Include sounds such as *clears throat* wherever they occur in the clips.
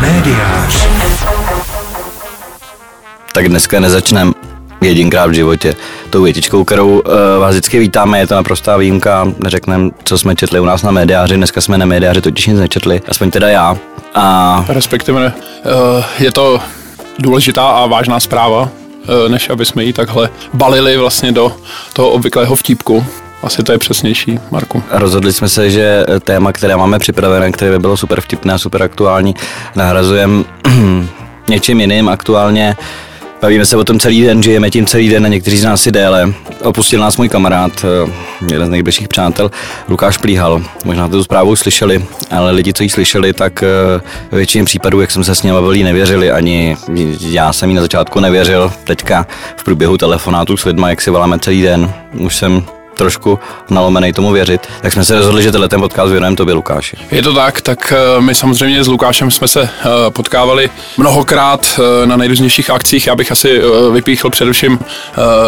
Médiář. Tak dneska nezačneme jedinkrát v životě tou větičkou, kterou uh, vás vždycky vítáme, je to naprostá výjimka, neřekneme, co jsme četli u nás na médiáři, dneska jsme na médiáři totiž nic nečetli, aspoň teda já. A Respektive uh, je to důležitá a vážná zpráva, uh, než aby jsme ji takhle balili vlastně do toho obvyklého vtípku. Asi to je přesnější, Marku. rozhodli jsme se, že téma, které máme připravené, které by bylo super vtipné a super aktuální, nahrazujeme *clears throat* něčím jiným aktuálně. Bavíme se o tom celý den, žijeme tím celý den a někteří z nás si déle. Opustil nás můj kamarád, eh, jeden z nejbližších přátel, Lukáš Plíhal. Možná tu zprávu slyšeli, ale lidi, co ji slyšeli, tak eh, ve většině případů, jak jsem se s ním bavil, nevěřili. Ani já jsem jí na začátku nevěřil. Teďka v průběhu telefonátů s lidma, jak si voláme celý den, už jsem trošku nalomený tomu věřit, tak jsme se rozhodli, že tenhle ten podcast věnujeme tobě, Lukáši. Je to tak, tak eh, my samozřejmě s Lukášem jsme se eh, potkávali mnohokrát eh, na nejrůznějších akcích. Já bych asi vypíchl především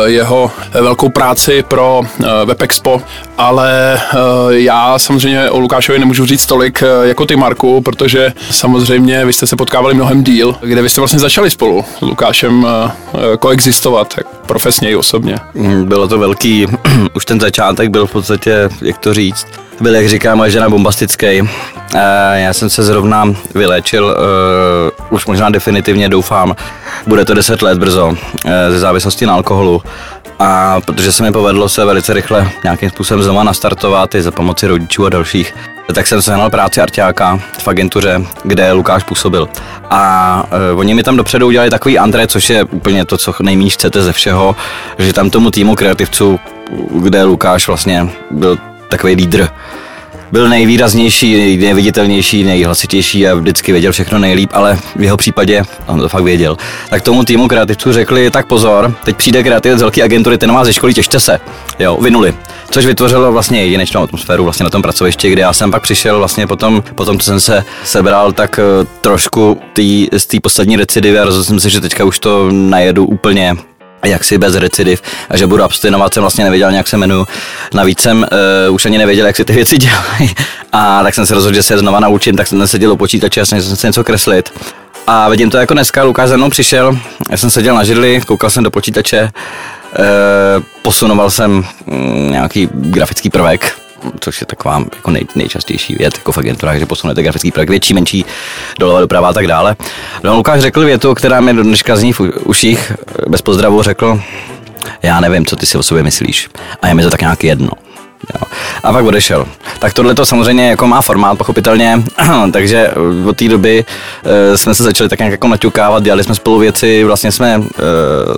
jeho velkou práci pro WebExpo, ale já samozřejmě o Lukášovi nemůžu říct tolik jako ty, Marku, protože samozřejmě vy jste se potkávali mnohem díl, kde vy jste vlastně začali spolu s Lukášem koexistovat, tak profesně i osobně. Mm, Bylo to velký, *clears throat* už ten začátek byl v podstatě, jak to říct, byl, jak říká moje žena, bombastický. Eh, Já jsem se zrovna vylečil, eh, už možná definitivně doufám, bude to 10 let brzo, eh, ze závislosti na alkoholu. A protože se mi povedlo se velice rychle nějakým způsobem znovu nastartovat i za pomoci rodičů a dalších, tak jsem sehnal práci arťáka v agentuře, kde Lukáš působil. A e, oni mi tam dopředu udělali takový André, což je úplně to, co nejméně chcete ze všeho, že tam tomu týmu kreativců, kde Lukáš vlastně byl takový lídr, byl nejvýraznější, nejviditelnější, nejhlasitější a vždycky věděl všechno nejlíp, ale v jeho případě on to fakt věděl. Tak tomu týmu kreativců řekli, tak pozor, teď přijde kreativec z velké agentury, ten vás ze školy, těšte se. Jo, vynuli. Což vytvořilo vlastně jedinečnou atmosféru vlastně na tom pracovišti, kde já jsem pak přišel vlastně potom, potom co jsem se sebral tak eh, trošku tý, z té poslední recidivy a rozhodl jsem si, že teďka už to najedu úplně jaksi bez recidiv a že budu abstinovat, jsem vlastně nevěděl, jak se jmenuju. Navíc jsem uh, už ani nevěděl, jak si ty věci *laughs* dělají. A tak jsem se rozhodl, že se znova naučím, tak jsem seděl u počítače a jsem se něco kreslit. A vidím to jako dneska, Lukáš za mnou přišel, já jsem seděl na židli, koukal jsem do počítače, uh, posunoval jsem mm, nějaký grafický prvek, což je taková jako nej, nejčastější věc jako v agenturách, že posunete grafický projekt větší, menší, doleva, doprava a tak dále. No, Lukáš řekl větu, která mi do dneška zní v uších, bez pozdravu řekl, já nevím, co ty si o sobě myslíš. A je mi to tak nějak jedno. Jo. A pak odešel. Tak tohle to samozřejmě jako má formát, pochopitelně, *clears throat* takže od té doby e, jsme se začali tak nějak jako naťukávat, dělali jsme spolu věci, vlastně jsme e,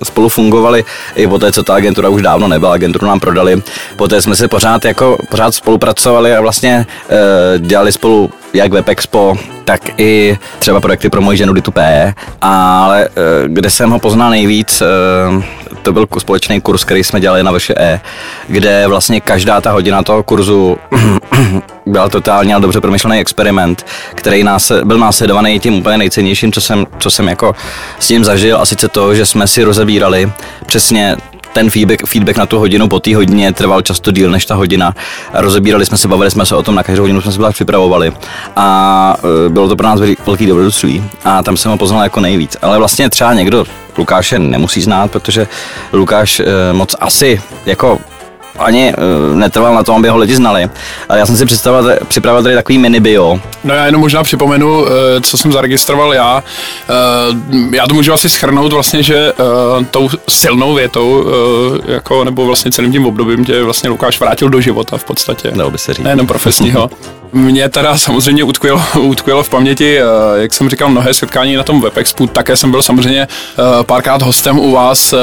spolu fungovali i po té, co ta agentura už dávno nebyla, agenturu nám prodali, poté jsme se pořád jako pořád spolupracovali a vlastně dělali spolu jak WebExpo, tak i třeba projekty pro moji ženu Ditu P. Ale e, kde jsem ho poznal nejvíc, to byl společný kurz, který jsme dělali na VŠE, kde vlastně každá ta hodina toho kurzu *clears throat* byl totálně dobře promyšlený experiment, který nás, byl následovaný tím úplně nejcennějším, co jsem, co jsem jako s ním zažil, a sice to, že jsme si rozebírali přesně ten feedback, feedback na tu hodinu po té hodině trval často díl než ta hodina. Rozebírali jsme se, bavili jsme se o tom, na každou hodinu jsme se byla připravovali. A e, bylo to pro nás velký- velký dobrodružství. A tam jsem ho poznal jako nejvíc. Ale vlastně třeba někdo Lukáše nemusí znát, protože Lukáš e, moc asi jako ani uh, netrval na tom, aby ho lidi znali. Ale já jsem si představil, připravil tady takový mini bio. No já jenom možná připomenu, eh, co jsem zaregistroval já. Eh, Já to můžu asi schrnout vlastně, že eh, tou silnou větou, eh, jako, nebo vlastně celým tím obdobím tě vlastně Lukáš vrátil do života v podstatě. Dalo by se říct. Nejenom profesního. *laughs* Mě teda samozřejmě utkvělo, *laughs* utkvělo v paměti, eh, jak jsem říkal, mnohé setkání na tom WebExpu. Také jsem byl samozřejmě eh, párkrát hostem u vás, eh,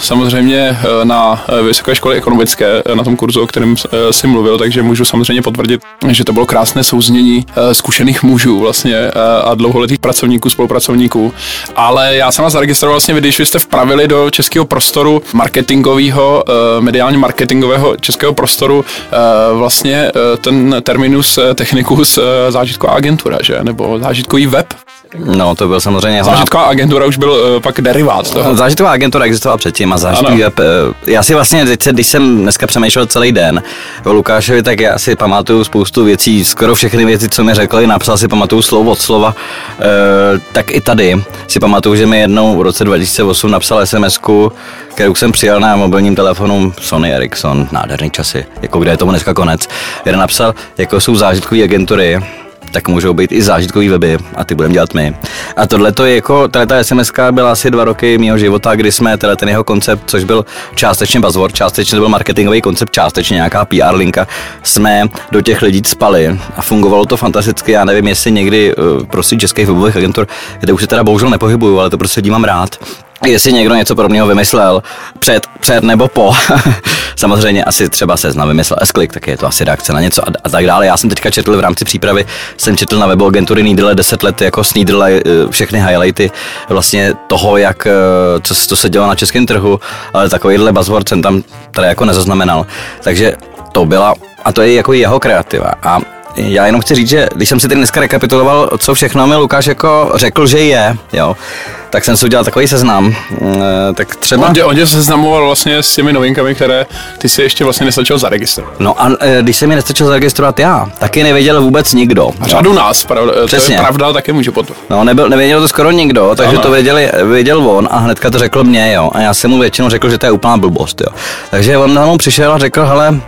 samozřejmě na Vysoké škole ekonomické, na tom kurzu, o kterém si mluvil, takže můžu samozřejmě potvrdit, že to bylo krásné souznění zkušených mužů vlastně a dlouholetých pracovníků, spolupracovníků. Ale já jsem vás zaregistroval vlastně, když jste vpravili do českého prostoru marketingového, mediálně marketingového českého prostoru vlastně ten terminus technicus eh, zážitková agentura, že? Nebo zážitkový web. No, to byl samozřejmě Zážitková agentura už byl eh, pak derivát toho. Zážitová agentura existovala předtím a zážitový Ano. web. eh, Já si vlastně, když jsem dneska přemýšlel celý den. O Lukášovi tak já si pamatuju spoustu věcí, skoro všechny věci, co mi řekl, napsal si pamatuju slovo od slova. E, tak i tady si pamatuju, že mi jednou v roce 2008 napsal sms kterou jsem přijal na mobilním telefonu Sony Ericsson, nádherný časy, jako kde je tomu dneska konec, kde napsal, jako jsou zážitkové agentury, tak můžou být i zážitkový weby a ty budeme dělat my. A tohle to je jako, tahle ta SMS byla asi dva roky mého života, kdy jsme tenhle ten jeho koncept, což byl částečně buzzword, částečně to byl marketingový koncept, částečně nějaká PR linka, jsme do těch lidí spali a fungovalo to fantasticky. Já nevím, jestli někdy prostě českých webových agentur, kde už se teda bohužel nepohybuju, ale to prostě mám rád, jestli někdo něco podobného vymyslel před, před nebo po. *laughs* Samozřejmě asi třeba seznam vymyslel s tak je to asi reakce na něco a, a tak dále. Já jsem teďka četl v rámci přípravy, jsem četl na webu agentury Needle 10 let jako s Needle eh, všechny highlighty vlastně toho, jak, eh, co, co se dělo na českém trhu, ale takovýhle buzzword jsem tam tady jako nezaznamenal. Takže to byla, a to je jako jeho kreativa. A já jenom chci říct, že když jsem si teď dneska rekapituloval, co všechno mi Lukáš jako řekl, že je, jo, tak jsem si udělal takový seznam. E, tak třeba... On tě, on tě seznamoval vlastně s těmi novinkami, které ty si ještě vlastně nestačil zaregistrovat. No a e, když jsem mi nestačil zaregistrovat já, taky nevěděl vůbec nikdo. Řadu jo. nás, pravda, Přesně. to je pravda, taky může potom. No nebyl, nevěděl to skoro nikdo, takže ano. to věděli, věděl on a hnedka to řekl mě, jo. A já jsem mu většinou řekl, že to je úplná blbost, jo. Takže on na mnou přišel a řekl, hele,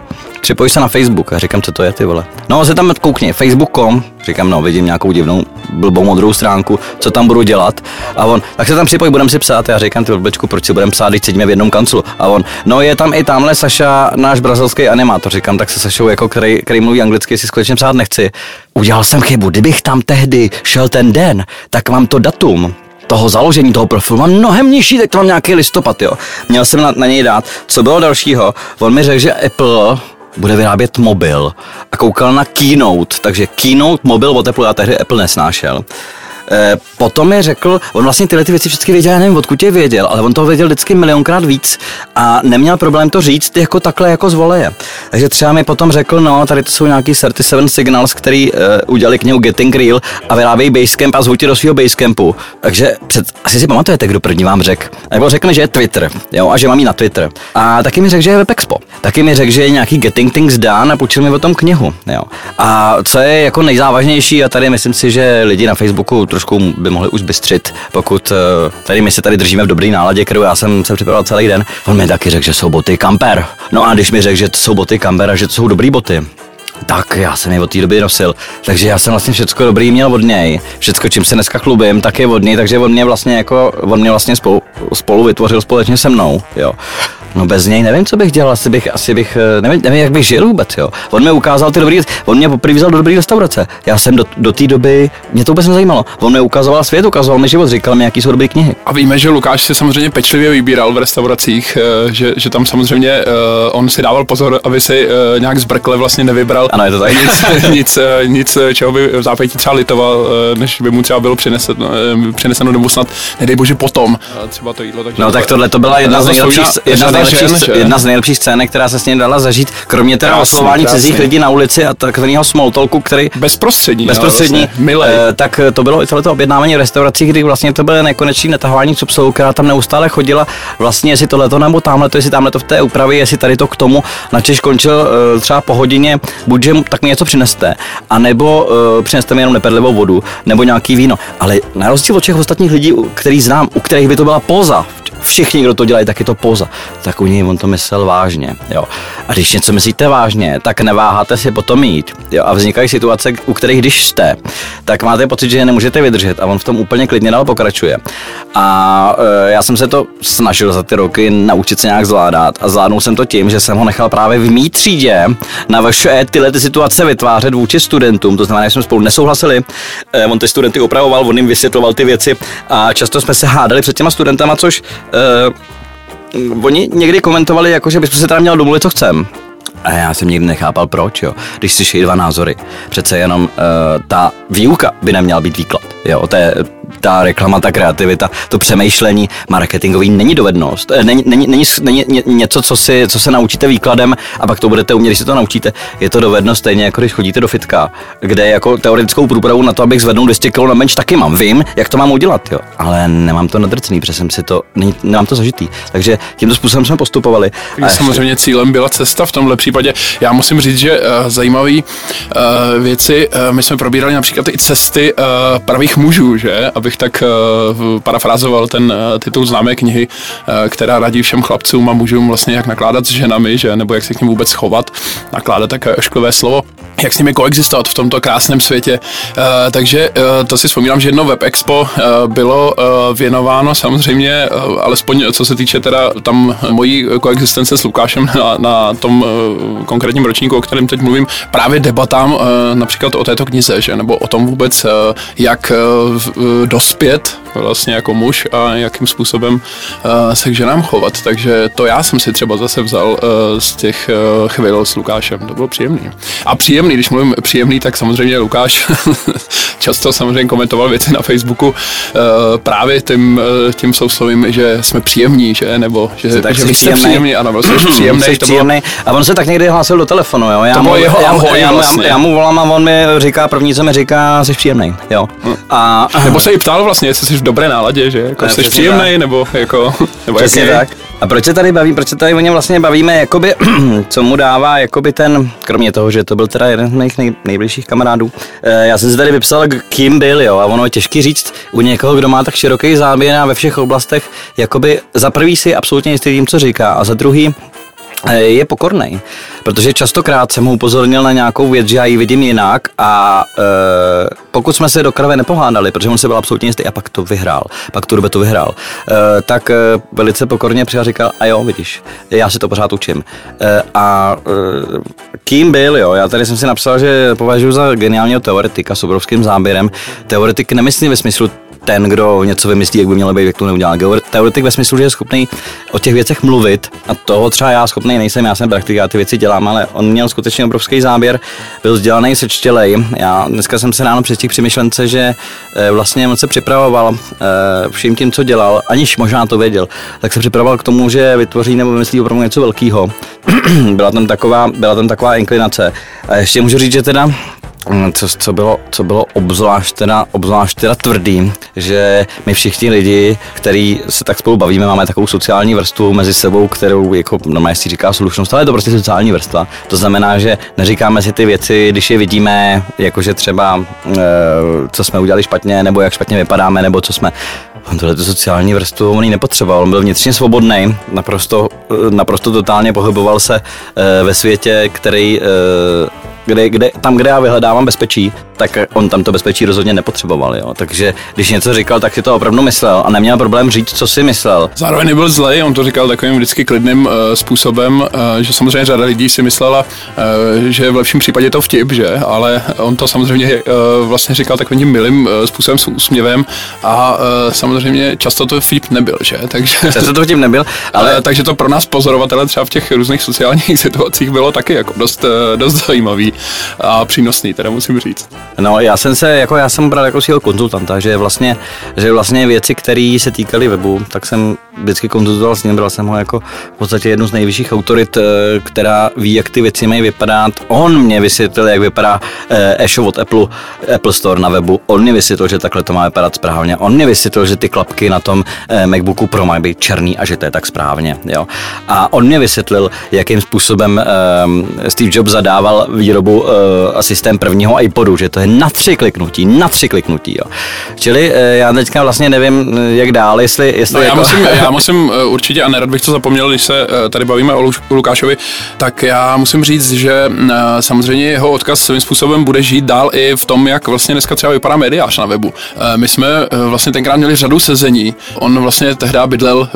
připoj se na Facebook. A říkám, co to je, ty vole. No, se tam koukni, facebook.com, říkám, no, vidím nějakou divnou blbou modrou stránku, co tam budu dělat. A on, tak se tam připoj, budeme si psát. Já říkám, ty blbečku, proč si budeme psát, když sedíme v jednom kanclu. A on, no je tam i tamhle Saša, náš brazilský animátor. Říkám, tak se Sašou, jako který, který mluví anglicky, si skutečně psát nechci. Udělal jsem chybu, kdybych tam tehdy šel ten den, tak mám to datum toho založení toho profilu mám mnohem nižší, tak to mám nějaký listopad, jo. Měl jsem na, na něj dát. Co bylo dalšího? On mi řekl, že Apple bude vyrábět mobil a koukal na Keynote, takže Keynote mobil Apple já tehdy Apple nesnášel. E, potom mi řekl, on vlastně tyhle ty věci všechny věděl, já nevím, odkud je věděl, ale on to věděl vždycky milionkrát víc a neměl problém to říct jako takhle jako z voleje. Takže třeba mi potom řekl, no, tady to jsou nějaký 37 signals, který uh, udělali k němu Getting Real a vyrábějí Basecamp a zvuky do svého Basecampu. Takže před, asi si pamatujete, kdo první vám řekl. Nebo řekl, že je Twitter, jo, a že mám jít na Twitter. A taky mi řekl, že je WebExpo. Taky mi řekl, že je nějaký Getting Things Done a půjčil mi o tom knihu, jo. A co je jako nejzávažnější, a tady myslím si, že lidi na Facebooku trošku by mohli už bystřit, pokud uh, tady my se tady držíme v dobré náladě, kterou já jsem se připravil celý den. On mi taky řekl, že jsou boty Camper. No a když mi řekl, že to jsou boty Camper a že to jsou dobrý boty, tak já jsem je od té doby nosil. Takže já jsem vlastně všechno dobrý měl od něj. Všechno, čím se dneska chlubím, tak je od něj, takže on mě vlastně jako, on mě vlastně spolu, spolu vytvořil společně se mnou, jo. No bez něj nevím, co bych dělal, asi bych, asi bych, eh, nevím, nevím jak bych žil vůbec, jo. On mi ukázal ty dobrý, on mě poprvé vzal do dobré restaurace. Já jsem do, do té doby, mě to vůbec nezajímalo. On mi ukazoval svět, ukazoval mi život, říkal mi, jaký jsou dobré knihy. A víme, že Lukáš si samozřejmě pečlivě vybíral v restauracích, eh, že, že tam samozřejmě uh, on si dával pozor, aby si nějak zbrkle vlastně nevybral. Ano, je to tak. Nic, *laughs* nic, nic, čeho by v zápětí třeba litoval, než by mu třeba bylo přineseno, přineseno nebo snad, nedej bože, potom třeba to jídlo. Takže no tak tohle to byla jedna z nejlepších, jedna z nejlepších, jedna z nejlepších scén, která se s ním dala zažít, kromě teda oslování cizích lidí na ulici a takového small talku, který... Bezprostřední. Bezprostřední. No, vlastně, e, tak to bylo i tohleto objednávání v restauracích, kdy vlastně to bylo nekonečné netahování cupsou, která tam neustále chodila, vlastně jestli tohleto nebo tamhle to, jestli tamhle to v té úpravě, jestli tady to k tomu, na Češ končil e, třeba po hodině, buď že tak mi něco přineste, anebo e, přineste mi jenom neperlivou vodu, nebo nějaký víno. Ale na rozdíl od všech ostatních lidí, který znám, u kterých by to byla poza všichni, kdo to dělají, tak je to poza. Tak u něj on to myslel vážně. Jo. A když něco myslíte vážně, tak neváháte si potom jít. Jo. A vznikají situace, u kterých když jste, tak máte pocit, že je nemůžete vydržet a on v tom úplně klidně dál pokračuje. A e, já jsem se to snažil za ty roky naučit se nějak zvládat a zvládnul jsem to tím, že jsem ho nechal právě v mý třídě na vaše tyhle ty situace vytvářet vůči studentům. To znamená, že jsme spolu nesouhlasili, e, on ty studenty opravoval, on jim vysvětloval ty věci a často jsme se hádali před těma studentama, což uh, oni někdy komentovali, jako, že bychom se tam měli domluvit, co chcem. A já jsem nikdy nechápal, proč, jo. Když slyší dva názory, přece jenom uh, ta výuka by neměla být výklad, jo. To je ta reklama, ta kreativita, to přemýšlení marketingový není dovednost. Eh, není, není, není, není něco, co, si, co se naučíte výkladem a pak to budete umět, když se to naučíte. Je to dovednost stejně jako když chodíte do fitka, kde jako teoretickou průpravu na to, abych zvednul 200 kg na bench, taky mám. Vím, jak to mám udělat, jo. Ale nemám to nadrcený, protože jsem si to, nemám to zažitý. Takže tímto způsobem jsme postupovali. A samozřejmě ještě... cílem byla cesta v tomhle případě. Já musím říct, že uh, zajímavé uh, věci, uh, my jsme probírali například i cesty uh, pravých mužů, že? Abych tak uh, parafrázoval ten uh, titul známé knihy, uh, která radí všem chlapcům a mužům vlastně jak nakládat s ženami, že? Nebo jak se k ním vůbec chovat. Nakládat také ošklivé slovo jak s nimi koexistovat v tomto krásném světě. Uh, takže uh, to si vzpomínám, že jedno Web Expo uh, bylo uh, věnováno samozřejmě, uh, alespoň co se týče teda tam mojí koexistence s Lukášem na, na tom uh, konkrétním ročníku, o kterém teď mluvím, právě debatám uh, například o této knize, že, nebo o tom vůbec, uh, jak dospět vlastně jako muž a jakým způsobem uh, se k ženám chovat. Takže to já jsem si třeba zase vzal uh, z těch uh, chvil s Lukášem. To bylo příjemný. A příjemný, když mluvím příjemný, tak samozřejmě Lukáš *laughs* často samozřejmě komentoval věci na Facebooku uh, právě tím, uh, tím souslovím, že jsme příjemní, že? Nebo že, tak že vy jste příjemný, ano, byl jsi *clears throat* příjemný. Jsi příjemný. A on se tak někdy hlásil do telefonu, jo. Já to mu, jeho já, ahoj já, vlastně. já, já, mu volám a on mi říká, první, co mi říká, jsi příjemný, jo. Hm. A, nebo se i ptal vlastně, jestli jsi dobré náladě, že? Jako jsi příjemný, nebo jako... Nebo Přesně jaký? tak. A proč se tady baví, proč se tady o něm vlastně bavíme, jakoby, *clears throat* co mu dává, jakoby ten, kromě toho, že to byl teda jeden z mých nej, nejbližších kamarádů, e, já jsem si tady vypsal, kým byl, jo, a ono je těžký říct u někoho, kdo má tak široký záběr a ve všech oblastech, jakoby za prvý si absolutně jistý tím, co říká, a za druhý je pokorný, protože častokrát jsem mu upozornil na nějakou věc, že já ji vidím jinak a e, pokud jsme se do krve nepohádali, protože on se byl absolutně jistý a pak to vyhrál, pak tu to vyhrál, e, tak e, velice pokorně přijal říkal, a jo, vidíš, já si to pořád učím. E, a e, kým byl, jo, já tady jsem si napsal, že považuji za geniálního teoretika s obrovským záběrem. Teoretik nemyslím ve smyslu ten, kdo něco vymyslí, jak by mělo být, jak to neudělá. Teoretik ve smyslu, že je schopný o těch věcech mluvit a toho třeba já schopný nejsem, já jsem praktik, já ty věci dělám, ale on měl skutečně obrovský záběr, byl vzdělaný, sečtělej. Já dneska jsem se ráno přestihl při myšlence, že eh, vlastně on se připravoval eh, vším tím, co dělal, aniž možná to věděl, tak se připravoval k tomu, že vytvoří nebo vymyslí opravdu něco velkého. *clears throat* byla tam taková, byla tam taková inklinace. A ještě můžu říct, že teda co, co, bylo, co bylo obzvlášť teda, obzvlášť teda tvrdý, že my všichni lidi, který se tak spolu bavíme, máme takovou sociální vrstvu mezi sebou, kterou jako normálně si říká slušnost, ale je to prostě sociální vrstva. To znamená, že neříkáme si ty věci, když je vidíme, jakože třeba e, co jsme udělali špatně, nebo jak špatně vypadáme, nebo co jsme On tohle sociální vrstvu on ji nepotřeboval, on byl vnitřně svobodný, naprosto, naprosto totálně pohyboval se e, ve světě, který e, kde, kde, tam, kde já vyhledávám bezpečí, tak on tam to bezpečí rozhodně nepotřeboval. Jo. Takže když něco říkal, tak si to opravdu myslel a neměl problém říct, co si myslel. Zároveň nebyl zlej, on to říkal takovým vždycky klidným uh, způsobem, uh, že samozřejmě řada lidí si myslela, uh, že v lepším případě to vtip, že, ale on to samozřejmě uh, vlastně říkal takovým tím milým uh, způsobem s úsměvem a uh, samozřejmě často to vtip nebyl, že, *laughs* takže... Často to vtip nebyl, ale... Uh, takže to pro nás pozorovatele třeba v těch různých sociálních *laughs* situacích bylo taky jako dost, uh, dost zajímavý a přínosný, teda musím říct. No, já jsem se, jako já jsem bral jako svého konzultanta, že vlastně, že vlastně věci, které se týkaly webu, tak jsem vždycky konzultoval s ním, bral jsem ho jako v podstatě jednu z nejvyšších autorit, eh, která ví, jak ty věci mají vypadat. On mě vysvětlil, jak vypadá eh, e-shop od Apple, Apple Store na webu. On mě vysvětlil, že takhle to má vypadat správně. On mě vysvětlil, že ty klapky na tom eh, MacBooku Pro mají být černý a že to je tak správně. Jo. A on mě vysvětlil, jakým způsobem Steve Jobs zadával výrobu a systém prvního iPodu, že to je na tři kliknutí, na tři kliknutí. Jo. Čili já teďka vlastně nevím, jak dál, jestli... jestli no, jako... já musím, já *laughs* musím eh, určitě, a nerad bych to zapomněl, když se eh, tady bavíme o Lukášovi, tak já musím říct, že eh, samozřejmě jeho odkaz svým způsobem bude žít dál i v tom, jak vlastně dneska třeba vypadá mediář na webu. My jsme vlastně tenkrát měli řadu sezení. On vlastně tehdy bydlel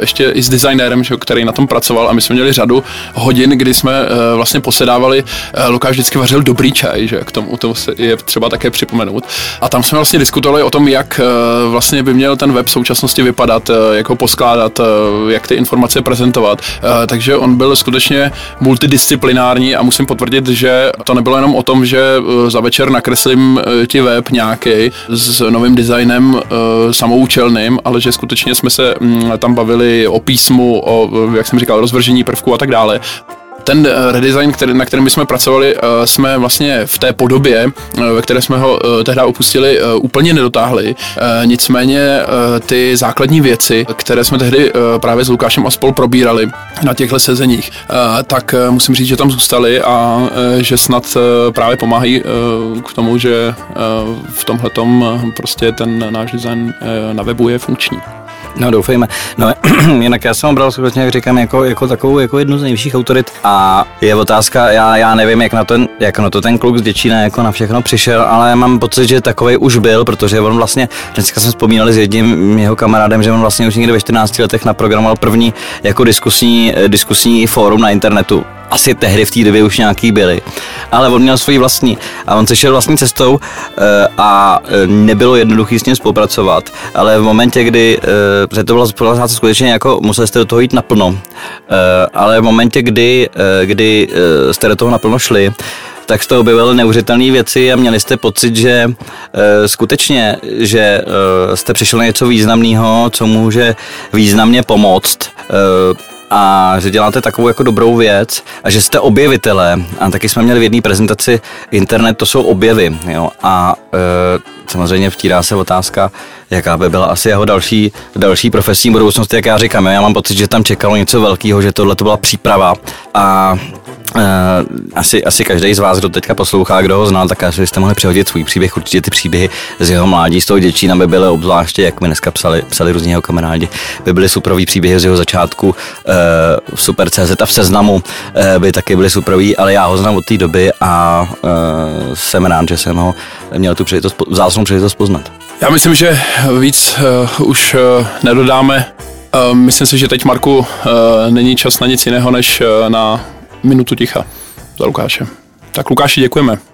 ještě i s designérem, který na tom pracoval a my jsme měli řadu hodin, kdy jsme vlastně posedávali. Lukáš Vždycky vařil dobrý čaj, že k tomu to je třeba také připomenout. A tam jsme vlastně diskutovali o tom, jak vlastně by měl ten web v současnosti vypadat, jak ho poskládat, jak ty informace prezentovat. Takže on byl skutečně multidisciplinární a musím potvrdit, že to nebylo jenom o tom, že za večer nakreslím ti web nějaký s novým designem samoučelným, ale že skutečně jsme se mm, tam bavili o písmu, o, jak jsem říkal, rozvržení prvků a tak dále ten eh, redesign, který, na kterém jsme pracovali, eh, jsme vlastně v té podobě, eh, ve které jsme ho tehdy opustili, úplně nedotáhli. Nicméně ty základní věci, které jsme tehdy právě s Lukášem a spol probírali na těchto sezeních, tak musím říct, že tam zůstali a že snad právě pomáhají k tomu, že v tomhle prostě ten náš design na webu je funkční. No doufejme. No *clears throat* jinak já jsem ho bral skutečně, jak říkám, jako, jako takovou jako jednu z nejvyšších autorit a je otázka, já, já nevím, jak na, ten, jak na to ten kluk z Děčína jako na všechno přišel, ale mám pocit, že takový už byl, protože on vlastně, dneska jsme vzpomínali s jedním jeho kamarádem, že on vlastně už někde ve 14 letech naprogramoval první jako diskusní, diskusní fórum na internetu asi tehdy v té době už nějaký byly, ale on měl svoji vlastní. A on se šel vlastní cestou eh, a eh, nebylo jednoduché s ním spolupracovat, ale v momentě, kdy, eh, protože to byla spolupráce skutečně jako, museli jste do toho jít naplno, ale v momentě, kdy, kdy jste do toho naplno šli, tak jste objevili neuvěřitelné věci a měli jste pocit, že e, skutečně, že e, jste přišli na něco významného, co může významně pomoct. E, a že děláte takovou jako dobrou věc a že jste objevitelé. A taky jsme měli v jedné prezentaci internet, to jsou objevy. Jo? A e, samozřejmě vtírá se otázka, jaká by byla asi jeho další, další profesní budoucnost, jak já říkám. Já mám pocit, že tam čekalo něco velkého, že tohle to byla příprava a asi, asi každý z vás, kdo teďka poslouchá, kdo ho znal, tak asi jste mohli přehodit svůj příběh. Určitě ty příběhy z jeho mládí, z toho děčína by byly obzvláště, jak mi dneska psali, psali různí jeho kamarádi, by byly superový příběhy z jeho začátku uh, v Super CZ a v Seznamu uh, by taky byly superový, ale já ho znám od té doby a jsem rád, že jsem ho měl tu příležitost, vzácnou příležitost poznat. Já myslím, že víc uh, už uh, nedodáme. Uh, myslím si, že teď, Marku, uh, není čas na nic jiného, než uh, na minutu ticha za Lukáše. Tak Lukáši, děkujeme.